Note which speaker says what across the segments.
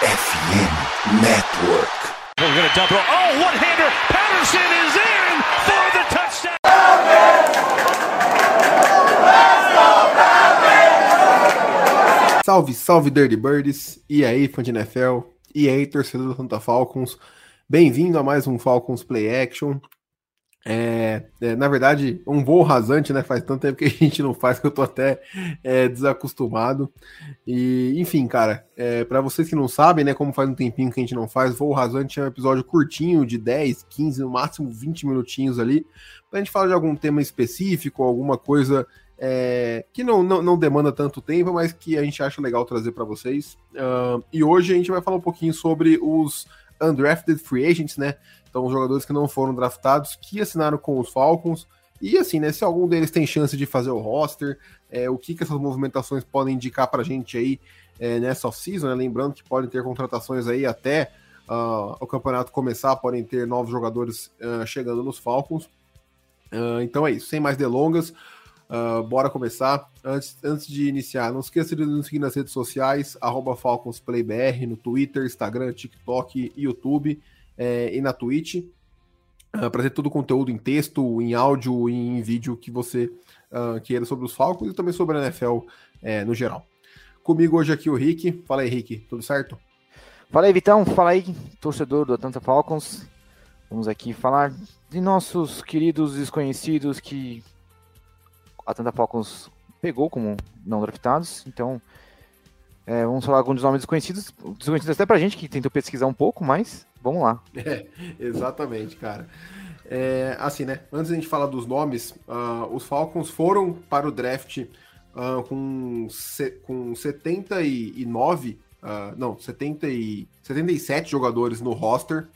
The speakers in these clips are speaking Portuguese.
Speaker 1: FM Network.
Speaker 2: We're going to double. Oh, one hander. Patterson is in for the touchdown.
Speaker 3: Salve, salve Dirty Birds, e aí fã de NFL, e aí torcedor do Santa Falcons, bem-vindo a mais um Falcons Play Action. É, é, na verdade, um voo rasante, né? Faz tanto tempo que a gente não faz que eu tô até é, desacostumado. E, enfim, cara, é, para vocês que não sabem, né, como faz um tempinho que a gente não faz, voo rasante é um episódio curtinho, de 10, 15, no máximo 20 minutinhos ali, pra gente falar de algum tema específico, alguma coisa é, que não, não, não, demanda tanto tempo, mas que a gente acha legal trazer para vocês. Uh, e hoje a gente vai falar um pouquinho sobre os undrafted free agents, né? Então, os jogadores que não foram draftados, que assinaram com os Falcons. E assim, né? Se algum deles tem chance de fazer o roster, é, o que, que essas movimentações podem indicar para a gente aí é, nessa off-season, né? Lembrando que podem ter contratações aí até uh, o campeonato começar, podem ter novos jogadores uh, chegando nos Falcons. Uh, então é isso, sem mais delongas. Bora começar. Antes, antes de iniciar, não esqueça de nos seguir nas redes sociais, FalconsPlayBR, no Twitter, Instagram, TikTok, YouTube é, e na Twitch. Uh, para ter todo o conteúdo em texto, em áudio e em vídeo que você uh, queira sobre os Falcons e também sobre a NFL é, no geral. Comigo hoje aqui o Rick. Fala aí, Rick, tudo certo?
Speaker 4: Fala aí, Vitão. Fala aí, torcedor do Atlanta Falcons. Vamos aqui falar de nossos queridos desconhecidos que a Atlanta Falcons pegou como não draftados, então é, vamos falar alguns nomes desconhecidos, desconhecidos até pra gente que tentou pesquisar um pouco, mas vamos lá.
Speaker 3: É, exatamente, cara. É, assim, né? Antes de a gente falar dos nomes, uh, os Falcons foram para o draft uh, com, com 79, uh, não, 70 e, 77 jogadores no roster.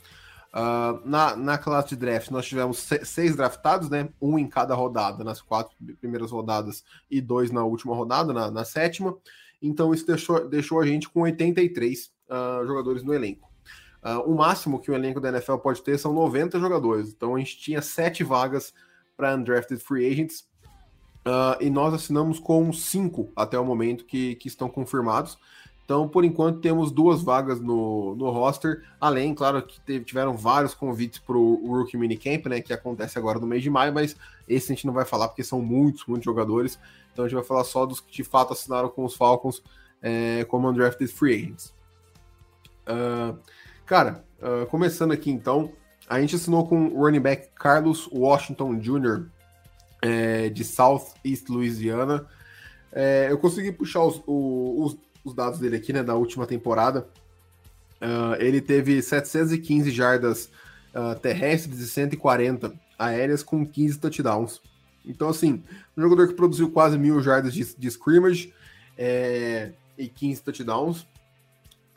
Speaker 3: Uh, na, na classe de draft, nós tivemos seis draftados, né? Um em cada rodada, nas quatro primeiras rodadas, e dois na última rodada, na, na sétima. Então, isso deixou, deixou a gente com 83 uh, jogadores no elenco. Uh, o máximo que o elenco da NFL pode ter são 90 jogadores. Então, a gente tinha sete vagas para undrafted free agents. e nós assinamos com cinco até o momento que, que estão confirmados. Então, por enquanto, temos duas vagas no, no roster, além, claro, que teve, tiveram vários convites para o Rookie Minicamp, né, que acontece agora no mês de maio, mas esse a gente não vai falar porque são muitos, muitos jogadores, então a gente vai falar só dos que de fato assinaram com os Falcons é, como undrafted free agents. Uh, cara, uh, começando aqui então, a gente assinou com o running back Carlos Washington Jr., é, de South East Louisiana. É, eu consegui puxar os, os, os dados dele aqui, né, da última temporada. Uh, ele teve 715 jardas uh, terrestres e 140 aéreas com 15 touchdowns. Então, assim, um jogador que produziu quase mil jardas de, de scrimmage é, e 15 touchdowns.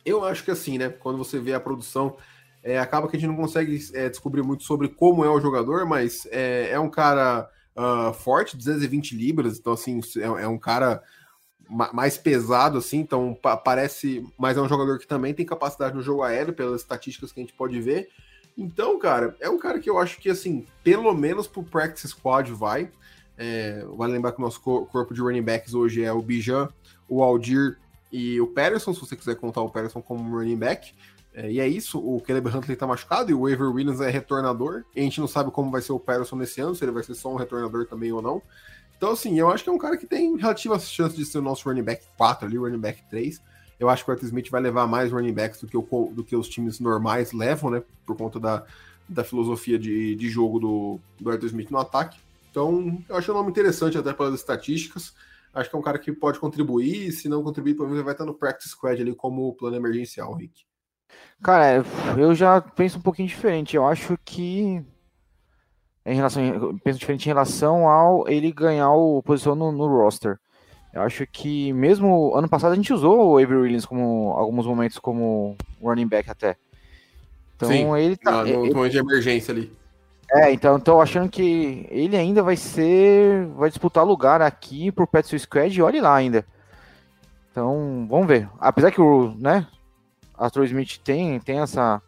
Speaker 3: Eu acho que assim, né? Quando você vê a produção, é, acaba que a gente não consegue é, descobrir muito sobre como é o jogador, mas é, é um cara uh, forte, 220 libras, então assim, é, é um cara mais pesado, assim, então parece. Mas é um jogador que também tem capacidade no jogo aéreo, pelas estatísticas que a gente pode ver. Então, cara, é um cara que eu acho que, assim, pelo menos pro practice squad vai. É, vale lembrar que o nosso corpo de running backs hoje é o Bijan, o Aldir e o Patterson, se você quiser contar o Patterson como running back. É, e é isso, o Caleb Huntley tá machucado e o Waver Williams é retornador. A gente não sabe como vai ser o Patterson nesse ano, se ele vai ser só um retornador também ou não. Então, assim, eu acho que é um cara que tem relativas chances de ser o nosso running back 4 ali, running back 3. Eu acho que o Arthur Smith vai levar mais running backs do que, o, do que os times normais levam, né? Por conta da, da filosofia de, de jogo do, do Arthur Smith no ataque. Então, eu acho um nome interessante até pelas estatísticas. Acho que é um cara que pode contribuir, se não contribuir, pelo menos ele vai estar no practice squad ali como plano emergencial, Rick.
Speaker 4: Cara, eu já penso um pouquinho diferente. Eu acho que em relação, penso diferente em relação ao ele ganhar o posição no, no, roster. Eu acho que mesmo ano passado a gente usou o Avery Williams como alguns momentos como running back até.
Speaker 3: Então Sim, ele tá no, no momento de emergência ali.
Speaker 4: É, então tô achando que ele ainda vai ser, vai disputar lugar aqui pro Petsu Squad e olhe lá ainda. Então, vamos ver. Apesar que o, né, Arthur Smith tem tem essa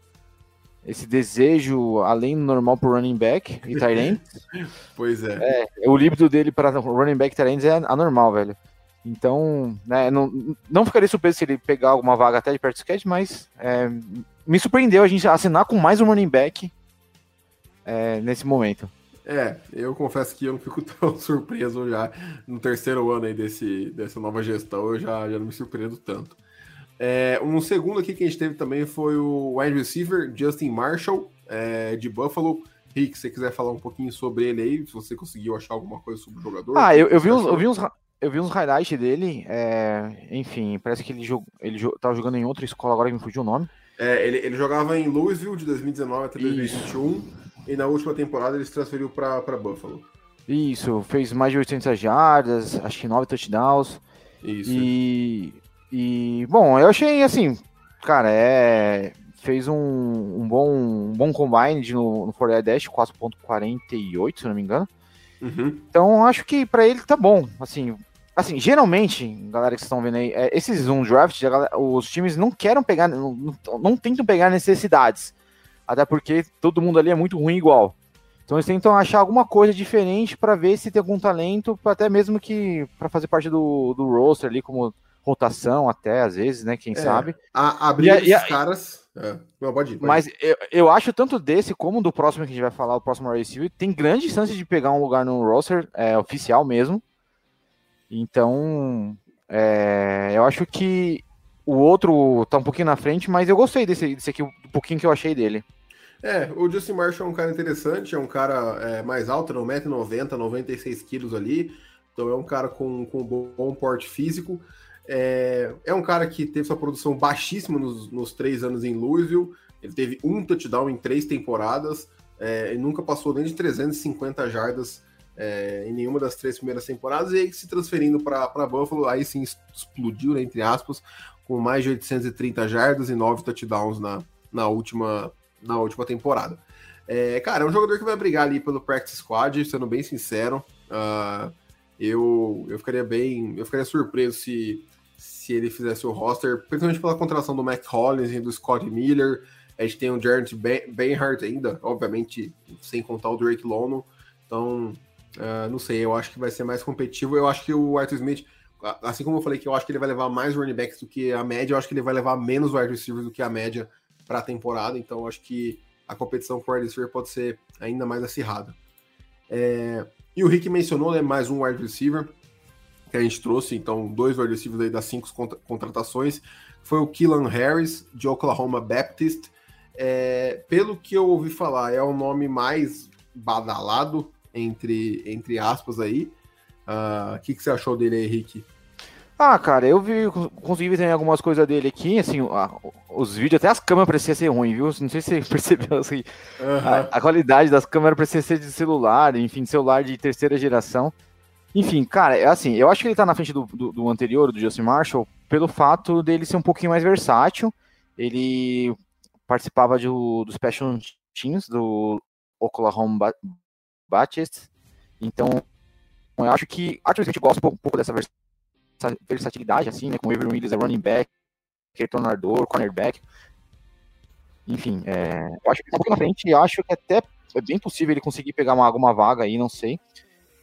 Speaker 4: esse desejo além do normal para running back e tight
Speaker 3: pois é.
Speaker 4: é. O líbido dele para running back e tight é anormal, velho. Então, né, não, não ficaria surpreso se ele pegar alguma vaga até de perto do sketch, mas é, me surpreendeu a gente assinar com mais um running back é, nesse momento.
Speaker 3: É, eu confesso que eu não fico tão surpreso já no terceiro ano aí desse, dessa nova gestão, eu já, já não me surpreendo tanto. É, um segundo aqui que a gente teve também foi o wide receiver Justin Marshall, é, de Buffalo. Rick, se você quiser falar um pouquinho sobre ele aí, se você conseguiu achar alguma coisa sobre o jogador.
Speaker 4: Ah, eu, eu vi, uns, eu, vi uns, eu vi uns highlights dele, é, enfim, parece que ele, jog, ele jo, tava jogando em outra escola, agora que me fugiu o nome.
Speaker 3: É, ele, ele jogava em Louisville de 2019 até 2021, Isso. e na última temporada ele se transferiu para Buffalo.
Speaker 4: Isso, fez mais de 800 jardas, acho que 9 touchdowns. Isso. E, e, bom, eu achei assim, cara, é fez um, um, bom, um bom combine no, no Ford Dash, 4.48, se não me engano. Uhum. Então, acho que para ele tá bom. Assim, assim, geralmente, galera que estão vendo aí, é, esses um draft, os times não querem pegar, não, não, tentam pegar necessidades. Até porque todo mundo ali é muito ruim igual. Então eles tentam achar alguma coisa diferente para ver se tem algum talento, até mesmo que para fazer parte do, do roster ali, como rotação até, às vezes, né? Quem é, sabe.
Speaker 3: A, abrir e, esses e, caras. É. Não, pode ir, pode
Speaker 4: mas Eu, eu acho tanto desse como do próximo que a gente vai falar, o próximo Race tem grande chance de pegar um lugar no roster é, oficial mesmo. Então, é, eu acho que o outro tá um pouquinho na frente, mas eu gostei desse, desse aqui, um pouquinho que eu achei dele.
Speaker 3: É, o Justin Marshall é um cara interessante, é um cara é, mais alto, 1,90m, 96 quilos ali. Então é um cara com, com bom porte físico. É, é um cara que teve sua produção baixíssima nos, nos três anos em Louisville. Ele teve um touchdown em três temporadas é, e nunca passou nem de 350 jardas é, em nenhuma das três primeiras temporadas. E aí, se transferindo para Buffalo, aí sim explodiu, né, entre aspas, com mais de 830 jardas e nove touchdowns na, na, última, na última temporada. É, cara, é um jogador que vai brigar ali pelo practice squad, sendo bem sincero. Uh, eu, eu ficaria bem. Eu ficaria surpreso se, se ele fizesse o roster, principalmente pela contratação do Mac Hollins e do Scott Miller. A gente tem o Jared Benhart ainda, obviamente, sem contar o Drake Lono. Então, uh, não sei, eu acho que vai ser mais competitivo. Eu acho que o Arthur Smith, assim como eu falei que eu acho que ele vai levar mais running backs do que a média, eu acho que ele vai levar menos wide receivers do que a média para a temporada. Então, eu acho que a competição por wide receiver pode ser ainda mais acirrada. É, e o Rick mencionou né, mais um wide receiver que a gente trouxe, então dois wide receivers aí das cinco contratações. Foi o Killan Harris, de Oklahoma Baptist. É, pelo que eu ouvi falar, é o nome mais badalado, entre, entre aspas, aí. Ah, o uh, que, que você achou dele aí, Rick?
Speaker 4: Ah, cara, eu vi, consegui ver algumas coisas dele aqui, assim, a, os vídeos, até as câmeras pareciam ser ruim, viu? Não sei se você percebeu, assim, uhum. a, a, qualidade das câmeras parecia ser de celular, enfim, de celular de terceira geração. Enfim, cara, é assim, eu acho que ele tá na frente do, do, do anterior, do Justin Marshall, pelo fato dele ser um pouquinho mais versátil, ele participava do, do Special Teams, do Oklahoma Baptist, então eu acho que, acho que a gente gosta um pouco, um pouco dessa versatilidade, assim, né? Com o Avery Williams é running back, retornador, cornerback. Enfim, é, eu acho que tá um pouco na frente e acho que até é bem possível ele conseguir pegar uma, alguma vaga aí, não sei.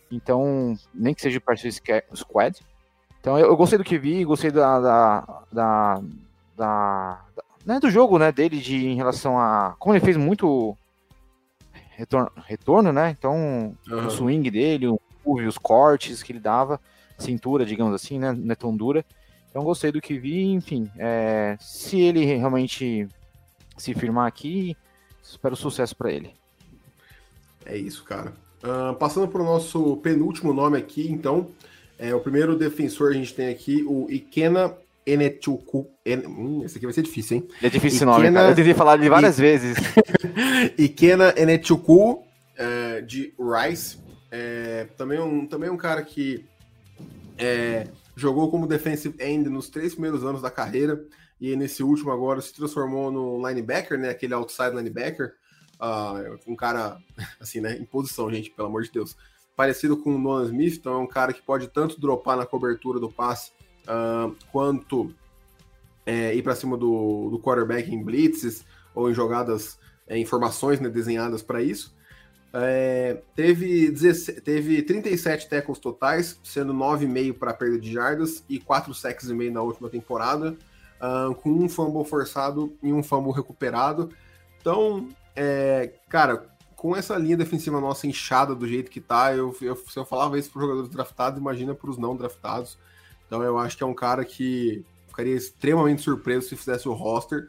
Speaker 4: Então, nem que seja para squad. Então, eu, eu, gostei do que vi, gostei da, da, da, da, da né, do jogo, né, dele de, em relação a como ele fez muito retorno, retorno né? Então, uhum. o swing dele, o os cortes que ele dava cintura, digamos assim, né? Não é tão dura. Então gostei do que vi, enfim. É, se ele realmente se firmar aqui, espero sucesso para ele.
Speaker 3: É isso, cara. Uh, passando para o nosso penúltimo nome aqui, então. É, o primeiro defensor a gente tem aqui o Ikena Enechuku. En... Hum, esse aqui vai ser difícil, hein?
Speaker 4: É difícil esse nome, cara. Eu tentei falar ele várias I... vezes.
Speaker 3: Ikena Enechuku, é, de Rice. É, também, um, também um cara que é, jogou como defensive end nos três primeiros anos da carreira e nesse último agora se transformou no linebacker, né? Aquele outside linebacker. Uh, um cara, assim, né? Em posição, gente, pelo amor de Deus. Parecido com o Nolan Smith, então é um cara que pode tanto dropar na cobertura do passe uh, quanto é, ir para cima do, do quarterback em blitzes ou em jogadas, é, em formações né, desenhadas para isso. É, teve, 16, teve 37 tackles totais, sendo 9,5 para perda de jardas e 4 sacks e meio na última temporada, uh, com um fumble forçado e um fumble recuperado. Então, é, cara, com essa linha defensiva nossa inchada do jeito que tá, eu, eu se eu falava isso para os jogadores draftados, imagina para os não draftados. Então, eu acho que é um cara que ficaria extremamente surpreso se fizesse o roster.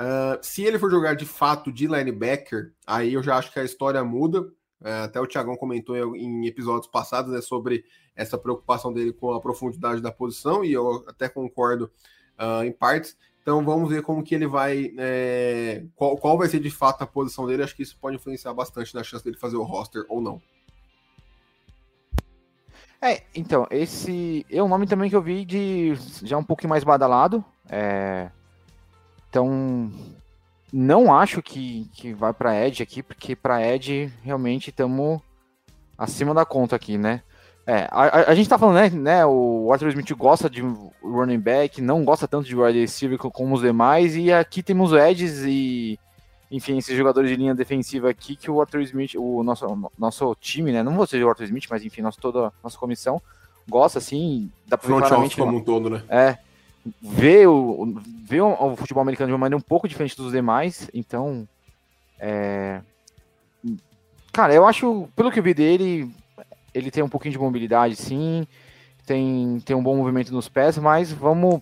Speaker 3: Uh, se ele for jogar de fato de linebacker, aí eu já acho que a história muda. Uh, até o Thiagão comentou em, em, episódios passados né, sobre essa preocupação dele com a profundidade da posição, e eu até concordo uh, em partes. Então vamos ver como que ele vai. É, qual, qual vai ser de fato a posição dele. Acho que isso pode influenciar bastante na chance dele fazer o roster ou não.
Speaker 4: É, então, esse é um nome também que eu vi de já um pouquinho mais badalado. É, então, não acho que, que vai para Edge aqui, porque para Edge realmente estamos acima da conta aqui, né? É, a, a, gente tá falando, né, né, o Arthur Smith gosta de running back, não gosta tanto de wide receiver como os demais, e aqui temos Edges e, enfim, esses jogadores de linha defensiva aqui que o Arthur Smith, o nosso, nosso time, né, não vou ser o Arthur Smith, mas enfim, nosso, toda a nossa comissão gosta, assim,
Speaker 3: dá pra ver claramente... como um todo, né?
Speaker 4: É, vê o, vê o, o, futebol americano de uma maneira um pouco diferente dos demais, então. É... Cara, eu acho, pelo que eu vi dele, ele tem um pouquinho de mobilidade, sim, tem, tem um bom movimento nos pés, mas vamos.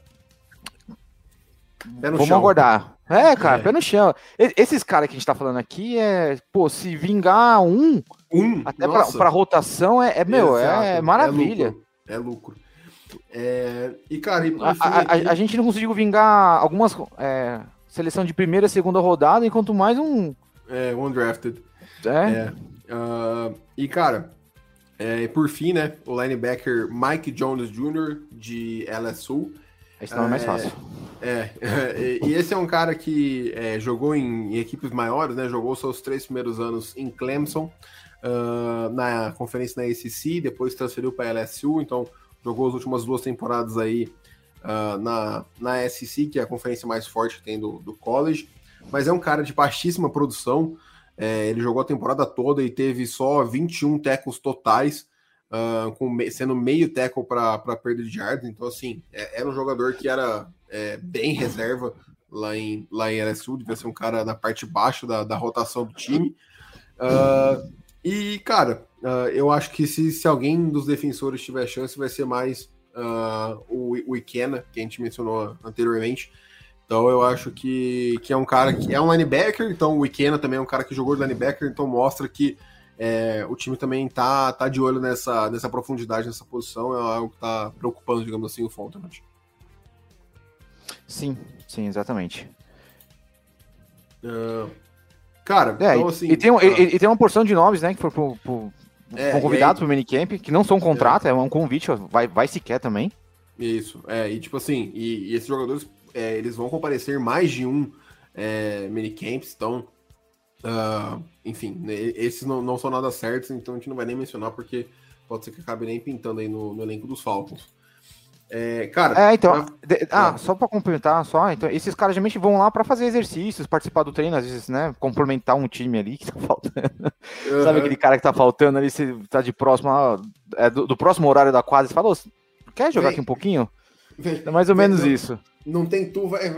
Speaker 4: vamos chão. aguardar. É, cara, é. pé no chão. Esses caras que a gente tá falando aqui é, pô, se vingar um, um até pra, pra, rotação é, é meu, é Exato. é maravilha.
Speaker 3: É lucro. É lucro. É, e, cara, e
Speaker 4: a, a, aqui... a, gente não conseguiu vingar algumas é, seleção de primeira e segunda rodada, enquanto mais um.
Speaker 3: É, um undrafted. É. é uh, e, cara, é, por fim, né, o linebacker Mike Jones Jr. de LSU.
Speaker 4: Esse não é mais fácil.
Speaker 3: É, e esse é um cara que é, jogou em, em, equipes maiores, né? Jogou seus três primeiros anos em Clemson, uh, na conferência na ACC, depois transferiu para LSU, então jogou as últimas duas temporadas aí uh, na, na SEC, que é a conferência mais forte que tem do, do college, mas é um cara de baixíssima produção. É, ele jogou a temporada toda e teve só 21 tackles totais, uh, com, sendo meio tackle para perda de yards. Então, assim, é, era um jogador que era é, bem reserva lá em, lá em LSU, devia ser um cara na parte baixa da, da rotação do time. Uh, e, cara, uh, eu acho que se, se alguém dos defensores tiver chance, vai ser mais uh, o, o Ikena, que a gente mencionou anteriormente. Então eu acho que, que é um cara que é um linebacker, então o Ikena também é um cara que jogou de linebacker, então mostra que é, o time também tá, tá de olho nessa, nessa profundidade, nessa posição, é algo que tá preocupando, digamos assim, o Fontenot.
Speaker 4: Sim, sim, exatamente.
Speaker 3: Uh, Cara,
Speaker 4: é, então, assim, e, tem, ah. e, e, tem uma porção de nomes, né, que foram, é, convidados aí, pro minicamp, que não são contrato, é, é um convite, vai, vai se quer também.
Speaker 3: Isso, é, e tipo assim, e, e esses jogadores, é, eles vão comparecer mais de um é, minicamps, então, uh, enfim, né, esses não, não são nada certos, então a gente não vai nem mencionar, porque pode ser que acabe nem pintando aí no, no elenco dos Falcons. É, cara.
Speaker 4: É, então. ah, só para complementar, só. Então, esses caras geralmente vão lá para fazer exercícios, participar do treino, às vezes, né? Complementar um time ali que tá faltando. Uhum. Sabe aquele cara que tá faltando ali, você tá de próximo, é, do, do, próximo horário da quadra, você fala, quer jogar Vem. aqui um pouquinho? Vem. É mais ou Vem, menos
Speaker 3: não,
Speaker 4: isso.
Speaker 3: Não tem tu, vai,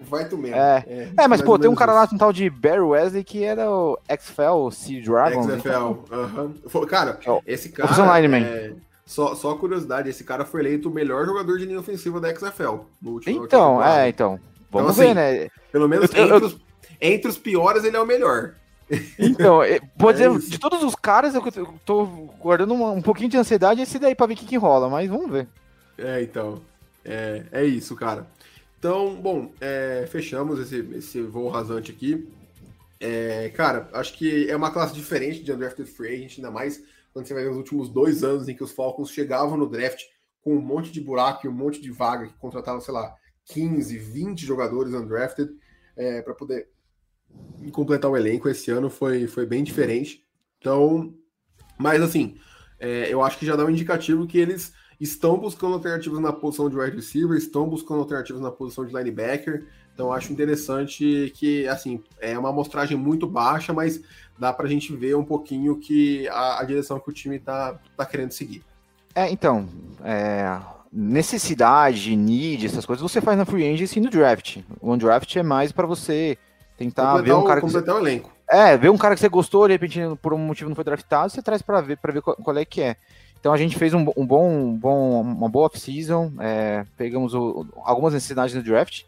Speaker 3: vai tu mesmo.
Speaker 4: É, é, é mas pô, tem um cara isso. lá, um tal de Barry Wesley, que era o XFL, Sea Dragon.
Speaker 3: XFL, então... uhum. Cara, esse cara. Lineman. É... Só, só curiosidade, esse cara foi eleito o melhor jogador de linha ofensiva da XFL.
Speaker 4: No último, então, é, então. Vamos então, assim, ver, né?
Speaker 3: Pelo menos eu, entre, eu, os, entre, os, piores, ele é o melhor.
Speaker 4: Então, é, pode é dizer, de todos os caras, eu tô guardando um, um pouquinho de ansiedade esse daí pra ver o que, que rola, mas vamos ver.
Speaker 3: É, então. É, é isso, cara. Então, bom, é, fechamos esse, esse voo rasante aqui. É, cara, acho que é uma classe diferente de Undrafted Free Agent, ainda mais quando você vai ver os últimos dois anos em que os Falcons chegavam no draft com um monte de buraco e um monte de vaga, que contratavam, sei lá, 15, 20 jogadores undrafted é, para poder completar o elenco. Esse ano foi, foi bem diferente. Então, mas assim, é, eu acho que já dá um indicativo que eles estão buscando alternativas na posição de wide receiver, estão buscando alternativas na posição de linebacker. Então acho interessante que, assim, é uma amostragem muito baixa, mas dá pra gente ver um pouquinho que a, a direção que o time tá, tá querendo seguir.
Speaker 4: É, então, é, necessidade, need, essas coisas você faz na free agency e no draft. O draft é mais para você tentar completar ver um cara
Speaker 3: o, que você... o elenco.
Speaker 4: É, ver um cara que você gostou, de repente por um motivo não foi draftado, você traz para ver para ver qual, qual, é que é. Então a gente fez um, um bom, um bom, uma boa off-season, é, pegamos o, algumas necessidades no draft.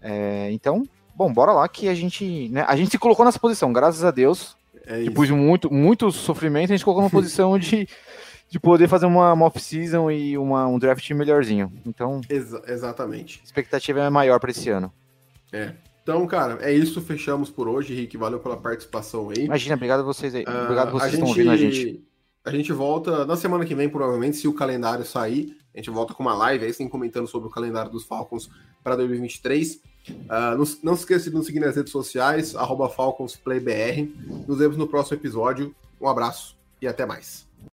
Speaker 4: É, então, bom, bora lá que a gente, né, a gente se colocou nessa posição, graças a Deus. É depois de muito, muito sofrimento, a gente colocou numa posição de de poder fazer uma, uma off-season e uma, um draft melhorzinho. Então,
Speaker 3: Exa exatamente.
Speaker 4: A expectativa é maior para esse ano.
Speaker 3: É. Então, cara, é isso. Fechamos por hoje. Rick, valeu pela participação aí.
Speaker 4: Imagina, obrigado a vocês aí. Uh, obrigado a vocês que estão ouvindo a gente.
Speaker 3: A gente volta na semana que vem, provavelmente, se o calendário sair. A gente volta com uma live aí, comentando sobre o calendário dos Falcons para 2023. Uh, não, não se esqueça de nos seguir nas redes sociais, FalconsPlayBR. Nos vemos no próximo episódio. Um abraço e até mais.